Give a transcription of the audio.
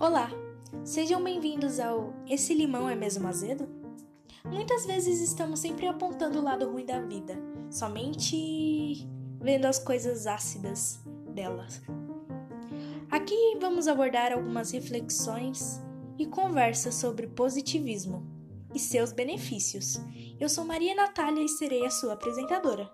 Olá, sejam bem-vindos ao Esse Limão é Mesmo Azedo? Muitas vezes estamos sempre apontando o lado ruim da vida, somente vendo as coisas ácidas delas. Aqui vamos abordar algumas reflexões e conversas sobre positivismo e seus benefícios. Eu sou Maria Natália e serei a sua apresentadora.